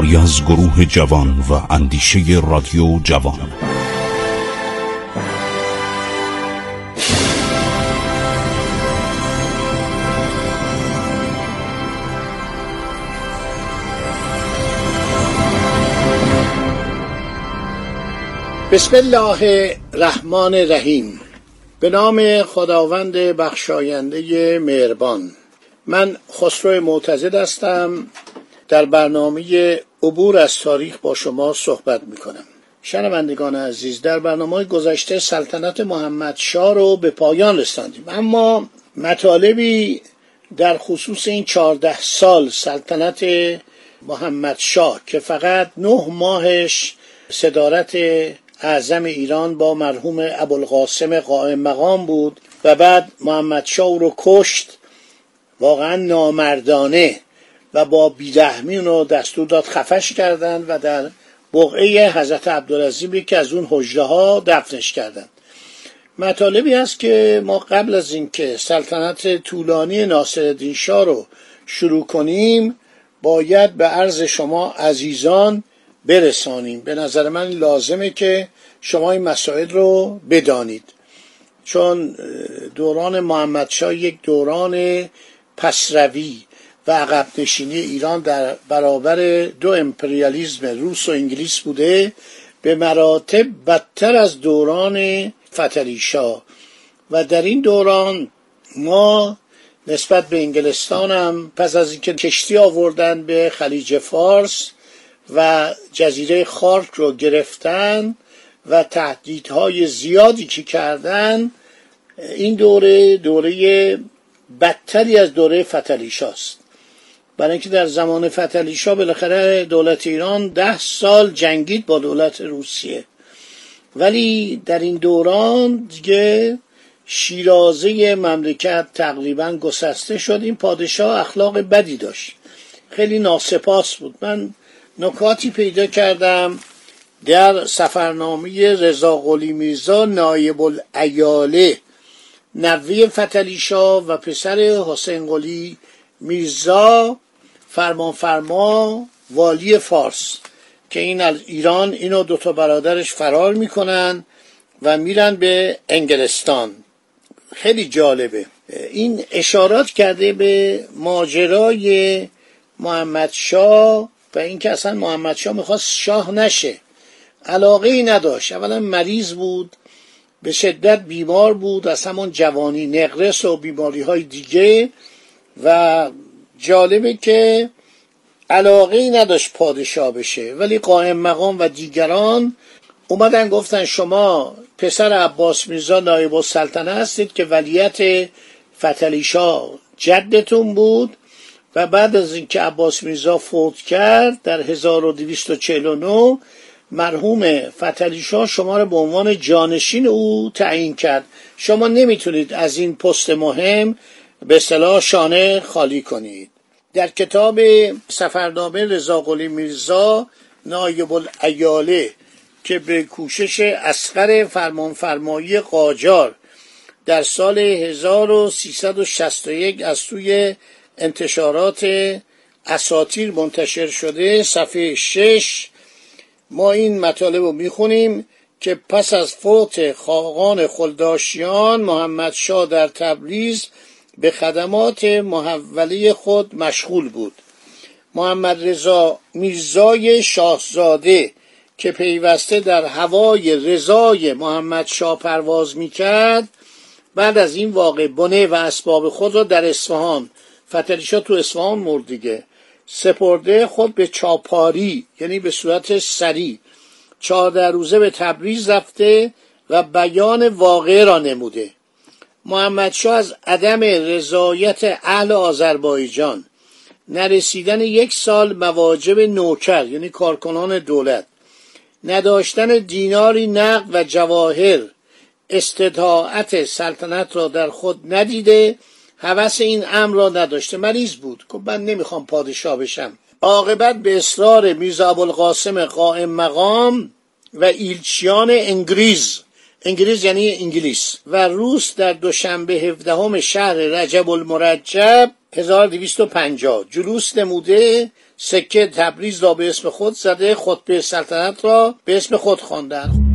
کاری از گروه جوان و اندیشه رادیو جوان. بسم الله الرحمن الرحیم. به نام خداوند بخشاینده مهربان. من خسرو معتزد هستم. در برنامه عبور از تاریخ با شما صحبت می کنم شنوندگان عزیز در برنامه گذشته سلطنت محمد رو به پایان رساندیم. اما مطالبی در خصوص این چهارده سال سلطنت محمد شاه که فقط نه ماهش صدارت اعظم ایران با مرحوم ابوالقاسم قائم مقام بود و بعد محمد شاه رو کشت واقعا نامردانه و با بیرحمی رو دستور داد خفش کردند و در بقعه حضرت عبدالعظیم که از اون حجره ها دفنش کردند. مطالبی است که ما قبل از اینکه سلطنت طولانی ناصرالدین شاه رو شروع کنیم باید به عرض شما عزیزان برسانیم. به نظر من لازمه که شما این مسائل رو بدانید. چون دوران محمدشاه یک دوران پسروی عقب نشینی ایران در برابر دو امپریالیزم روس و انگلیس بوده به مراتب بدتر از دوران فتلیشا و در این دوران ما نسبت به انگلستان هم پس از اینکه کشتی آوردن به خلیج فارس و جزیره خارک رو گرفتن و تهدیدهای زیادی که کردن این دوره دوره بدتری از دوره فتلیشاست برای اینکه در زمان فتلیشا بالاخره دولت ایران ده سال جنگید با دولت روسیه. ولی در این دوران دیگه شیرازه مملکت تقریبا گسسته شد. این پادشاه اخلاق بدی داشت. خیلی ناسپاس بود. من نکاتی پیدا کردم در سفرنامه رضا قلی میرزا نایب الایاله نوی فتلیشا و پسر حسین قلی میرزا فرمان فرما والی فارس که این ایران اینو دوتا برادرش فرار می‌کنن و میرن به انگلستان. خیلی جالبه. این اشارات کرده به ماجرای محمد شاه و اینکه اصلا محمد شاه می‌خواست شاه نشه. علاقه ای نداشت. اولا مریض بود به شدت بیمار بود از همون جوانی نقرس و بیماری های دیگه و جالبه که علاقه ای نداشت پادشاه بشه ولی قائم مقام و دیگران اومدن گفتن شما پسر عباس میرزا نایب السلطنه هستید که ولیت فتلی شاه جدتون بود و بعد از اینکه عباس میرزا فوت کرد در 1249 مرحوم فتلی شاه شما رو به عنوان جانشین او تعیین کرد. شما نمی‌تونید از این پست مهم به اصطلاح شانه خالی کنید. در کتاب سفرنامه رضا قلی میرزا نایب الایاله که به کوشش اسقر فرمانفرمایی قاجار در سال 1361 از سوی انتشارات اساتیر منتشر شده صفحه 6 ما این مطالب رو می‌خونیم که پس از فوت خاقان خلداشیان محمد شاه در تبریز به خدمات محوله خود مشغول بود. محمد رضا میرزای شاهزاده که پیوسته در هوای رضای محمد شاه پرواز می‌کرد بعد از این واقع بنه و اسباب خود را در اصفهان فتلیشا تو اصفهان مرد دیگه. سپرده خود به چاپاری یعنی به صورت سری چهارده روزه به تبریز رفته و بیان واقع را نموده. محمد شاه از عدم رضایت اهل آذربایجان نرسیدن یک سال مواجب نوکر یعنی کارکنان دولت نداشتن دیناری نقد و جواهر استطاعت سلطنت را در خود ندیده هوس این امر را نداشته مریض بود. که من نمی‌خوام پادشاه بشم. عاقبت به اصرار میرزا ابوالقاسم قائم مقام و ایلچیان انگریز انگلیس یعنی انگلیس. و روس در دوشنبه 17 شهر رجب المرجب 1250 جلوس نموده سکه تبریز را به اسم خود زده خطبه سلطنت را به اسم خود خواندند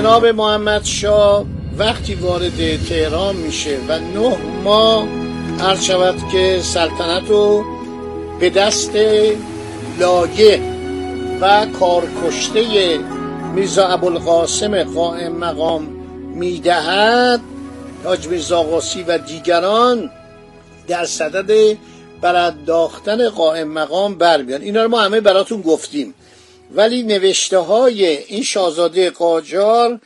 جناب محمد شاه وقتی وارد تهران میشه و نه ماه عرض شود که سلطنت رو به دست لاگه و کارکشته میرزا ابوالقاسم قائم مقام می‌دهد حاج میرزا قاسی و دیگران در صدد برانداختن قائم مقام برمیان. اینا رو ما همه براتون گفتیم. ولی نوشته های این شاهزاده قاجار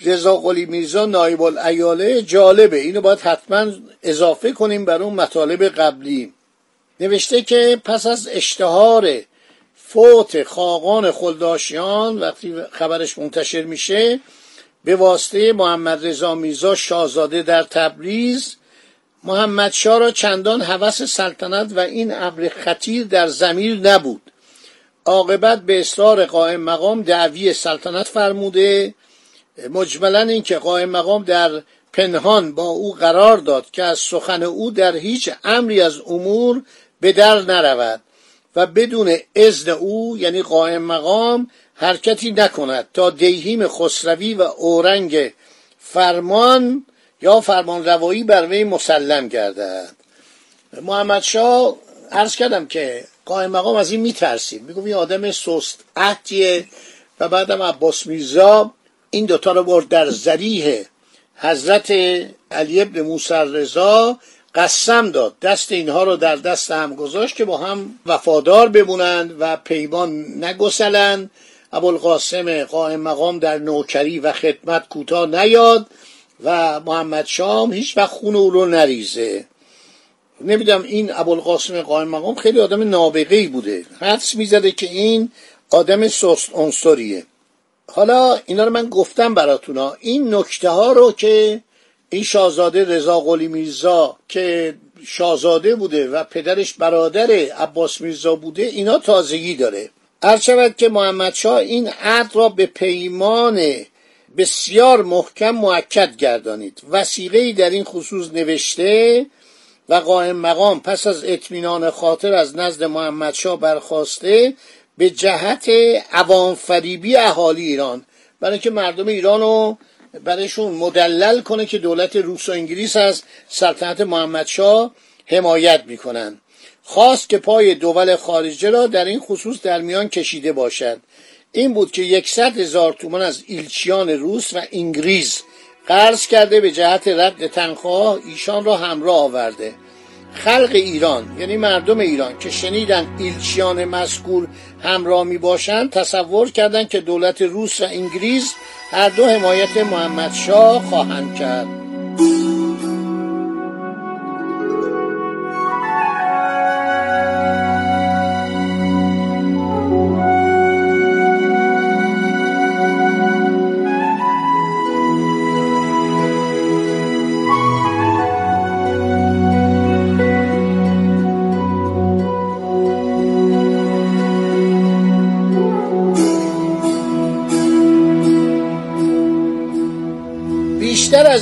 رضا قلی میرزا نایب الایاله جالبه. اینو باید حتما اضافه کنیم بر اون مطالب قبلی. نوشته که پس از اشتهار فوت خاقان خلداشیان وقتی خبرش منتشر میشه به واسطه محمد رضا میرزا شاهزاده در تبریز محمد شاه را چندان هوس سلطنت و این امر خطیر در زمیر نبود. عاقبت به اصرار قائم مقام دعوی سلطنت فرموده. مجملا اینکه قائم مقام در پنهان با او قرار داد که از سخن او در هیچ امری از امور به در نرود و بدون اذن او یعنی قائم مقام حرکتی نکند تا دیهیم خسروی و اورنگ فرمان یا فرمان روایی بر وی مسلم گردد. محمد شاه عرض کردم که قائم مقام از این میترسید میگم این آدم سست عهدیه و بعدم عباس میرزا این دوتا رو برد در زریح حضرت علی ابن موسی رضا قسم داد. دست اینها رو در دست هم گذاشت که با هم وفادار بمونند و پیمان نگسلند. ابوالقاسم قائم مقام در نوکری و خدمت کوتاه نیاد و محمد شام هیچ وقت خون او رو نریزه. نمی‌دونم این ابوالقاسم قائم مقام خیلی آدم نابغه ای بوده. حدس می‌زده که این آدم سست عنصریه. حالا اینا رو من گفتم براتونا این نکته ها رو که این شاهزاده رضا قلی میرزا که شاهزاده بوده و پدرش برادر عباس میرزا بوده اینا تازگی داره. هر شود که محمد شاه این عهد را به پیمان بسیار محکم معکد گردانید. وسیقه در این خصوص نوشته و قائم مقام پس از اطمینان خاطر از نزد محمد شاه برخواسته به جهت عوام فریبی اهالی ایران. برای اینکه مردم ایران رو برایشون مدلل کنه که دولت روس و انگلیس از سلطنت محمد شاه حمایت می‌کنن. خواست که پای دول خارجه را در این خصوص در میان کشیده باشد. این بود که یکصد هزار تومان از ایلچیان روس و انگلیس قرض کرده به جهت رد تنخواه ایشان را همراه آورده. خلق ایران یعنی مردم ایران که شنیدن ایلچیان مذکور همراه می باشند تصور کردند که دولت روس و انگلیس هر دو حمایت محمد شاه خواهند کرد.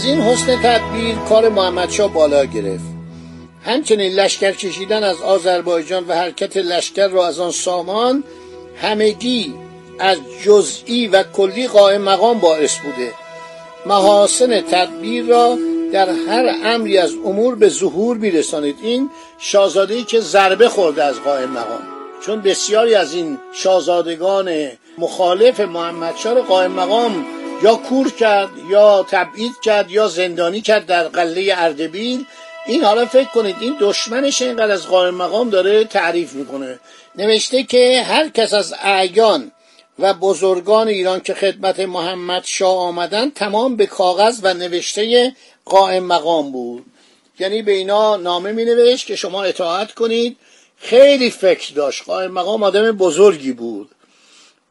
از این حسن تدبیر کار محمدشاه بالا گرفت. همچنین لشکر کشیدن از آذربایجان و حرکت لشکر را از آن سامان همگی از جزئی و کلی قائم مقام باعث بوده. محاسن تدبیر را در هر امری از امور به ظهور میرسانید. این شاهزاده که ضربه خورده از قائم مقام. چون بسیاری از این شاهزادگان مخالف محمد شاه قائم مقام یا کور کرد یا تبعید کرد یا زندانی کرد در قله اردبیل. این حالا فکر کنید این دشمنش اینقدر از قائم مقام داره تعریف می‌کنه. نوشته که هر کس از اعیان و بزرگان ایران که خدمت محمد شاه آمدن تمام به کاغذ و نوشته قائم مقام بود. یعنی به اینا نامه می نوشت که شما اطاعت کنید. خیلی فکر داشت. قائم مقام آدم بزرگی بود.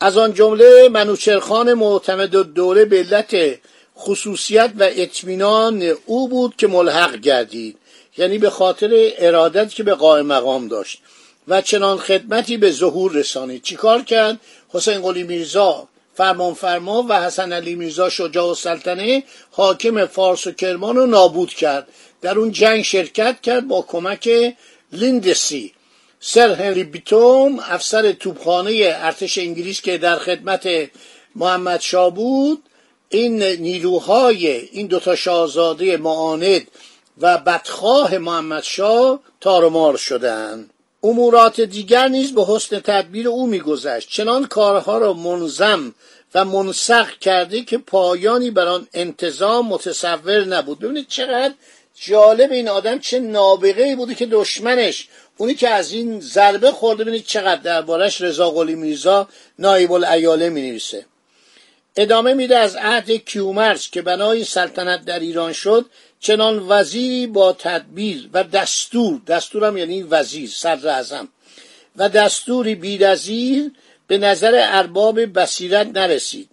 از آن جمله منوچرخان معتمد دوله به علت خصوصیت و اطمینان او بود که ملحق گردید یعنی به خاطر ارادت که به قائم مقام داشت و چنان خدمتی به ظهور رسانید. چیکار کرد؟ حسین قلی میرزا فرمان فرما و حسن علی میرزا شجاع و سلطنه حاکم فارس و کرمان رو نابود کرد. در اون جنگ شرکت کرد با کمک لیندسی. سر هنری بیتوم افسر توپخانه ارتش انگلیس که در خدمت محمد شاه بود. این نیروهای این دوتا شاهزاده معاند و بدخواه محمد شاه تارمار شدند امورات دیگر نیز به حسن تدبیر او میگذشت. چنان کارها را منظم و منسق کرده که پایانی بر آن انتظام متصور نبود. ببینید چقدر جالب این آدم چه نابغه بوده که دشمنش. اونی که از این ضربه خورده ببینید چقدر دربارش رضا قلی میرزا نایب الایاله می نویسه ادامه میده از عهد کیومرس که بنای سلطنت در ایران شد چنان وزیری با تدبیر و دستور دستورم یعنی وزیر صدر اعظم و دستوری بیدزیر به نظر ارباب بصیرت نرسید.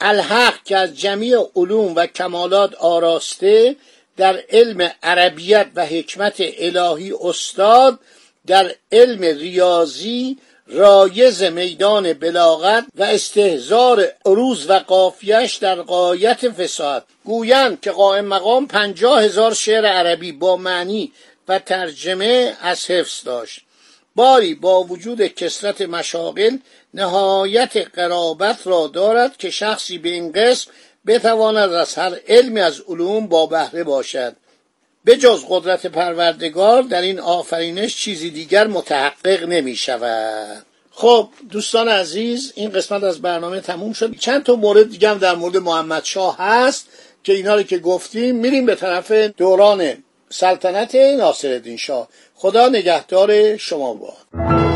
الحق که از جمیع علوم و کمالات آراسته در علم عربیت و حکمت الهی استاد در علم ریاضی رایز میدان بلاغت و استهزار عروض و قافیش در قایت فساد. گویند که قائم مقام پنجاه هزار شعر عربی با معنی و ترجمه از حفظ داشت. باری با وجود کسرت مشاغل نهایت قرابت را دارد که شخصی به این قسم بتواند از هر علمی از علوم با بهره باشد. به جز قدرت پروردگار در این آفرینش چیزی دیگر متحقق نمی شود. خب دوستان عزیز این قسمت از برنامه تموم شد. چند تا مورد دیگه هم در مورد محمد شاه هست که اینا رو که گفتیم میریم به طرف دوران سلطنت ناصرالدین شاه. خدا نگهدار شما باد.